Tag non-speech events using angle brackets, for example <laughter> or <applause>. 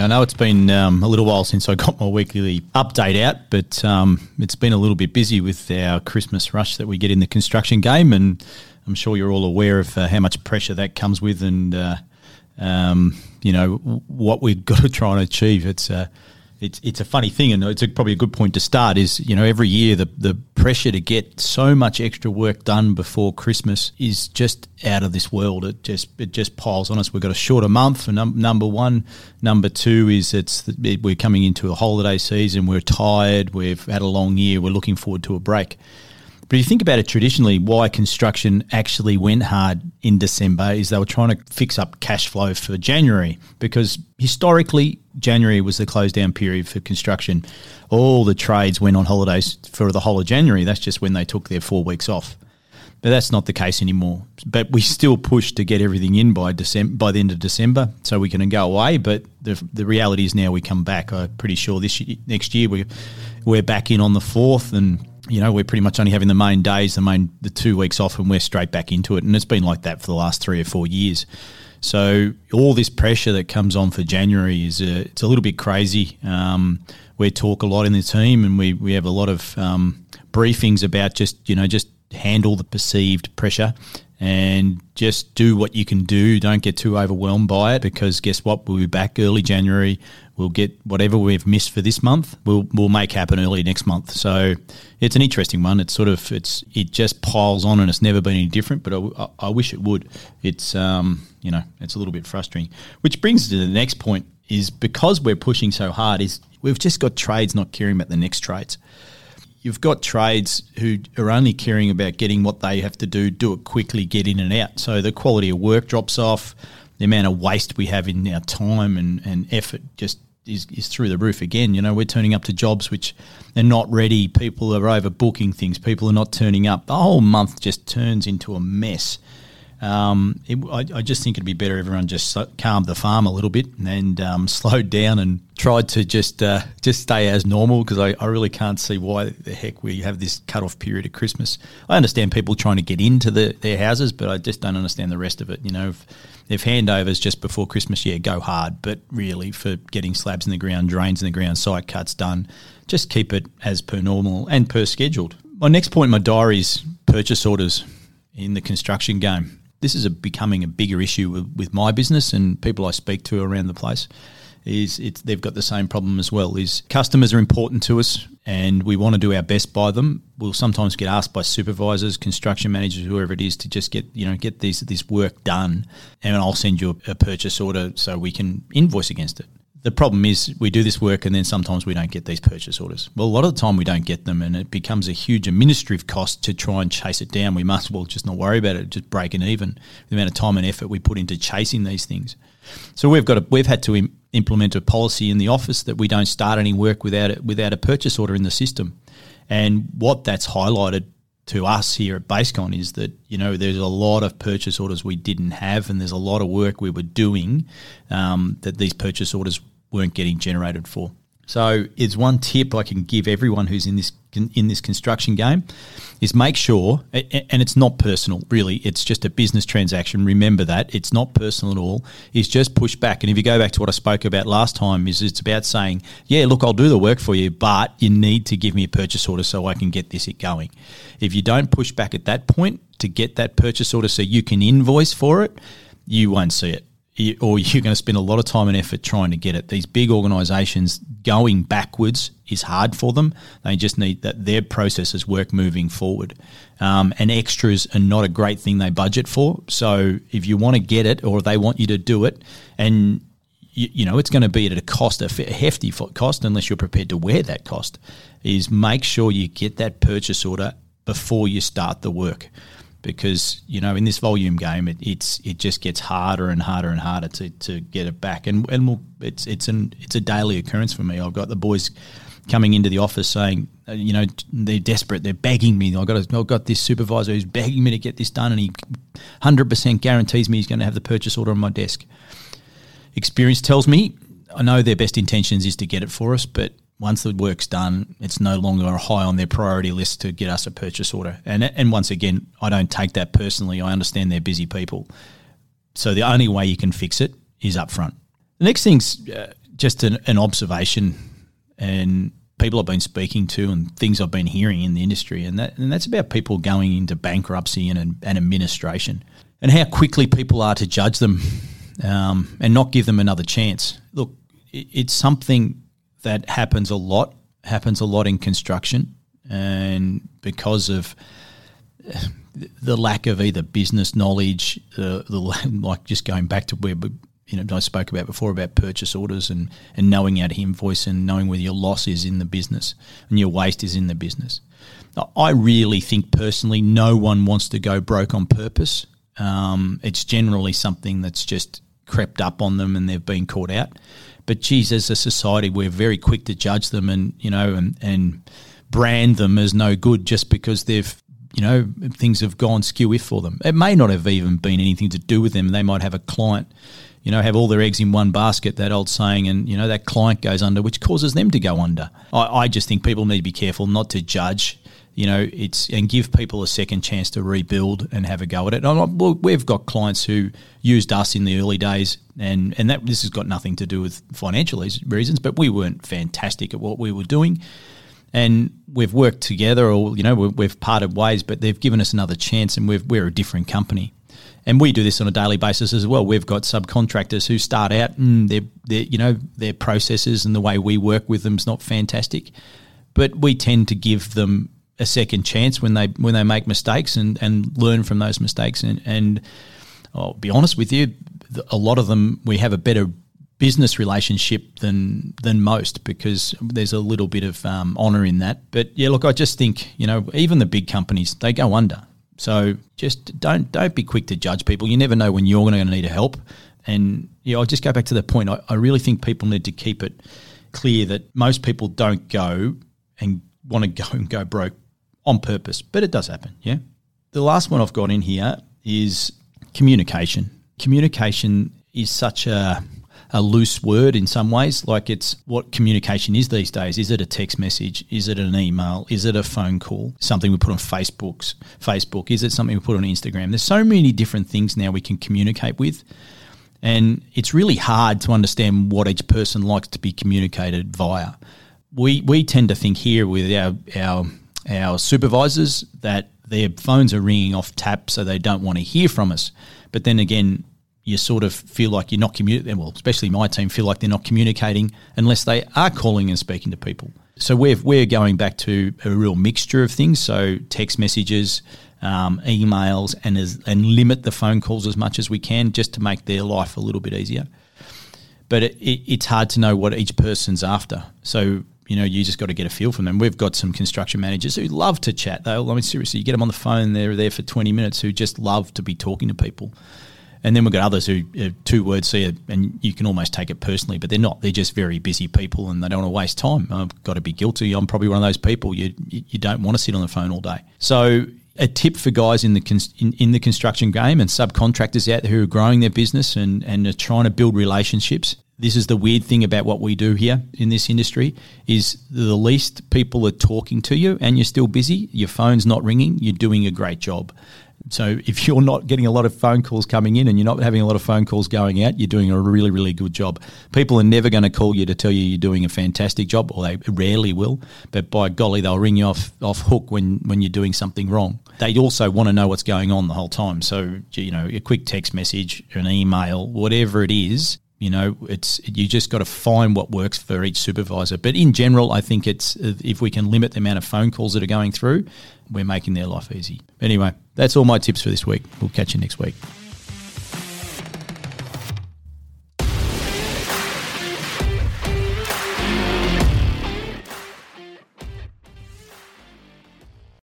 I know it's been um, a little while since I got my weekly update out, but um, it's been a little bit busy with our Christmas rush that we get in the construction game, and I'm sure you're all aware of uh, how much pressure that comes with, and uh, um, you know what we've <laughs> got to try and achieve. It's uh, it's it's a funny thing, and it's a, probably a good point to start. Is you know every year the the pressure to get so much extra work done before Christmas is just out of this world. It just it just piles on us. We've got a shorter month for num- number one. Number two is it's it, we're coming into a holiday season. We're tired. We've had a long year. We're looking forward to a break. But if you think about it traditionally, why construction actually went hard in December is they were trying to fix up cash flow for January because historically, January was the close down period for construction. All the trades went on holidays for the whole of January. That's just when they took their four weeks off. But that's not the case anymore. But we still push to get everything in by December, by the end of December, so we can go away. But the, the reality is now we come back. I'm pretty sure this year, next year we we're back in on the fourth, and you know, we're pretty much only having the main days, the main the two weeks off, and we're straight back into it. And it's been like that for the last three or four years. So all this pressure that comes on for January is a, it's a little bit crazy. Um, we talk a lot in the team, and we we have a lot of um, briefings about just you know just handle the perceived pressure and just do what you can do. Don't get too overwhelmed by it because guess what? We'll be back early January. We'll get whatever we've missed for this month. We'll we'll make happen early next month. So it's an interesting one. It's sort of it's it just piles on and it's never been any different. But I, I wish it would. It's um you know it's a little bit frustrating. Which brings to the next point is because we're pushing so hard is we've just got trades not caring about the next trades you've got trades who are only caring about getting what they have to do, do it quickly, get in and out. So the quality of work drops off. The amount of waste we have in our time and, and effort just is, is through the roof again. You know, we're turning up to jobs which are not ready. People are overbooking things. People are not turning up. The whole month just turns into a mess. Um, it, I, I, just think it'd be better everyone just calmed the farm a little bit and um, <laughs> slowed down and tried to just uh, just stay as normal because I, I, really can't see why the heck we have this cut off period at Christmas. I understand people trying to get into the, their houses, but I just don't understand the rest of it. You know, if, if handovers just before Christmas, yeah, go hard, but really for getting slabs in the ground, drains in the ground, site cuts done, just keep it as per normal and per scheduled. My next point in my diary is purchase orders in the construction game this is a, becoming a bigger issue with, with, my business and people I speak to around the place. Is it's they've got the same problem as well. Is customers are important to us and we want to do our best by them. We'll sometimes get asked by supervisors, construction managers, whoever it is, to just get you know get these this work done, and I'll send you a, a purchase order so we can invoice against it the problem is we do this work and then sometimes we don't get these purchase orders. Well, a lot of the time we don't get them and it becomes a huge administrative cost to try and chase it down. We must well just not worry about it, just break it even. The amount of time and effort we put into chasing these things. So we've got a, we've had to Im- implement a policy in the office that we don't start any work without it, without a purchase order in the system. And what that's highlighted to us here at Basecon is that you know there's a lot of purchase orders we didn't have, and there's a lot of work we were doing um, that these purchase orders weren't getting generated for. So, it's one tip I can give everyone who's in this in this construction game is make sure, and it's not personal, really. It's just a business transaction. Remember that it's not personal at all. Is just push back. And if you go back to what I spoke about last time, is it's about saying, yeah, look, I'll do the work for you, but you need to give me a purchase order so I can get this it going. If you don't push back at that point to get that purchase order so you can invoice for it, you won't see it or <laughs> you're going to spend a lot of time and effort trying to get it. These big organisations going backwards is hard for them. They just need that their processes work moving forward. Um, and extras are not a great thing they budget for. So if you want to get it, or they want you to do it, and you, you know it's going to be at a cost, a hefty cost, unless you're prepared to wear that cost, is make sure you get that purchase order before you start the work because you know in this volume game it, it's it just gets harder and harder and harder to, to get it back and and we'll, it's it's an it's a daily occurrence for me. I've got the boys coming into the office saying uh, you know they're desperate they're begging me I've got I've got this supervisor who's begging me to get this done and he 100% guarantees me he's going to have the purchase order on my desk. Experience tells me I know their best intentions is to get it for us but once the work's done, it's no longer high on their priority list to get us a purchase order. And and once again, I don't take that personally. I understand they're busy people. So the only way you can fix it is up front. The next thing's uh, just an, an observation and people I've been speaking to and things I've been hearing in the industry, and that and that's about people going into bankruptcy and, and administration, and how quickly people are to judge them, um, and not give them another chance. Look, it, it's something that happens a lot, happens a lot in construction, and because of <sighs> the lack of either business knowledge, the, the <laughs> like just going back to where you know I spoke about before about purchase orders and and knowing how to invoice and knowing where your loss is in the business and your waste is in the business. I really think personally, no one wants to go broke on purpose. Um, it's generally something that's just crept up on them and they've been caught out. But geez, as a society, we're very quick to judge them and you know and and brand them as no good just because they've you know things have gone skew if for them. It may not have even been anything to do with them. They might have a client you know, have all their eggs in one basket, that old saying, and, you know, that client goes under, which causes them to go under. I, I just think people need to be careful not to judge, you know, it's and give people a second chance to rebuild and have a go at it. well, we've got clients who used us in the early days, and, and that this has got nothing to do with financial reasons, but we weren't fantastic at what we were doing and we've worked together or you know we've parted ways but they've given us another chance and we've, we're a different company and we do this on a daily basis as well. We've got subcontractors who start out and their, their you know their processes and the way we work with them is not fantastic, but we tend to give them a second chance when they when they make mistakes and, and learn from those mistakes. And, and I'll be honest with you, a lot of them we have a better business relationship than than most because there's a little bit of um, honor in that. But yeah, look, I just think you know even the big companies they go under. So just don't don't be quick to judge people. You never know when you're going to need help. And yeah, I'll just go back to the point. I, I really think people need to keep it clear that most people don't go and want to go and go broke on purpose, but it does happen. Yeah. The last one I've got in here is communication. Communication is such a a loose word in some ways. Like it's what communication is these days. Is it a text message? Is it an email? Is it a phone call? Something we put on Facebook's Facebook? Is it something we put on Instagram? There's so many different things now we can communicate with. And it's really hard to understand what each person likes to be communicated via. We we tend to think here with our our our supervisors that their phones are ringing off tap so they don't want to hear from us. But then again, you sort of feel like you're not communicating. Well, especially my team feel like they're not communicating unless they are calling and speaking to people. So we're we're going back to a real mixture of things. So text messages, um, emails, and as, and limit the phone calls as much as we can, just to make their life a little bit easier. But it, it, it's hard to know what each person's after. So you know, you just got to get a feel from them. We've got some construction managers who love to chat. Though I mean, seriously, you get them on the phone, they're there for twenty minutes, who just love to be talking to people. And then we've got others who two words see and you can almost take it personally, but they're not. They're just very busy people, and they don't want to waste time. I've got to be guilty. I'm probably one of those people. You you don't want to sit on the phone all day. So a tip for guys in the in, in, the construction game and subcontractors out there who are growing their business and and are trying to build relationships. This is the weird thing about what we do here in this industry is the least people are talking to you and you're still busy, your phone's not ringing, you're doing a great job. So if <laughs> you're not getting a lot of phone calls coming in and you're not having a lot of phone calls going out, you're doing a really, really good job. People are never going to call you to tell you you're doing a fantastic job, or they rarely will. But by golly, they'll ring you off off hook when when you're doing something wrong. They also want to know what's going on the whole time. So you know, a quick text message, an email, whatever it is, you know, it's you just got to find what works for each supervisor. But in general, I think it's if we can limit the amount of phone calls that are going through, we're making their life easy. Anyway, that's all my tips for this week. We'll catch you next week.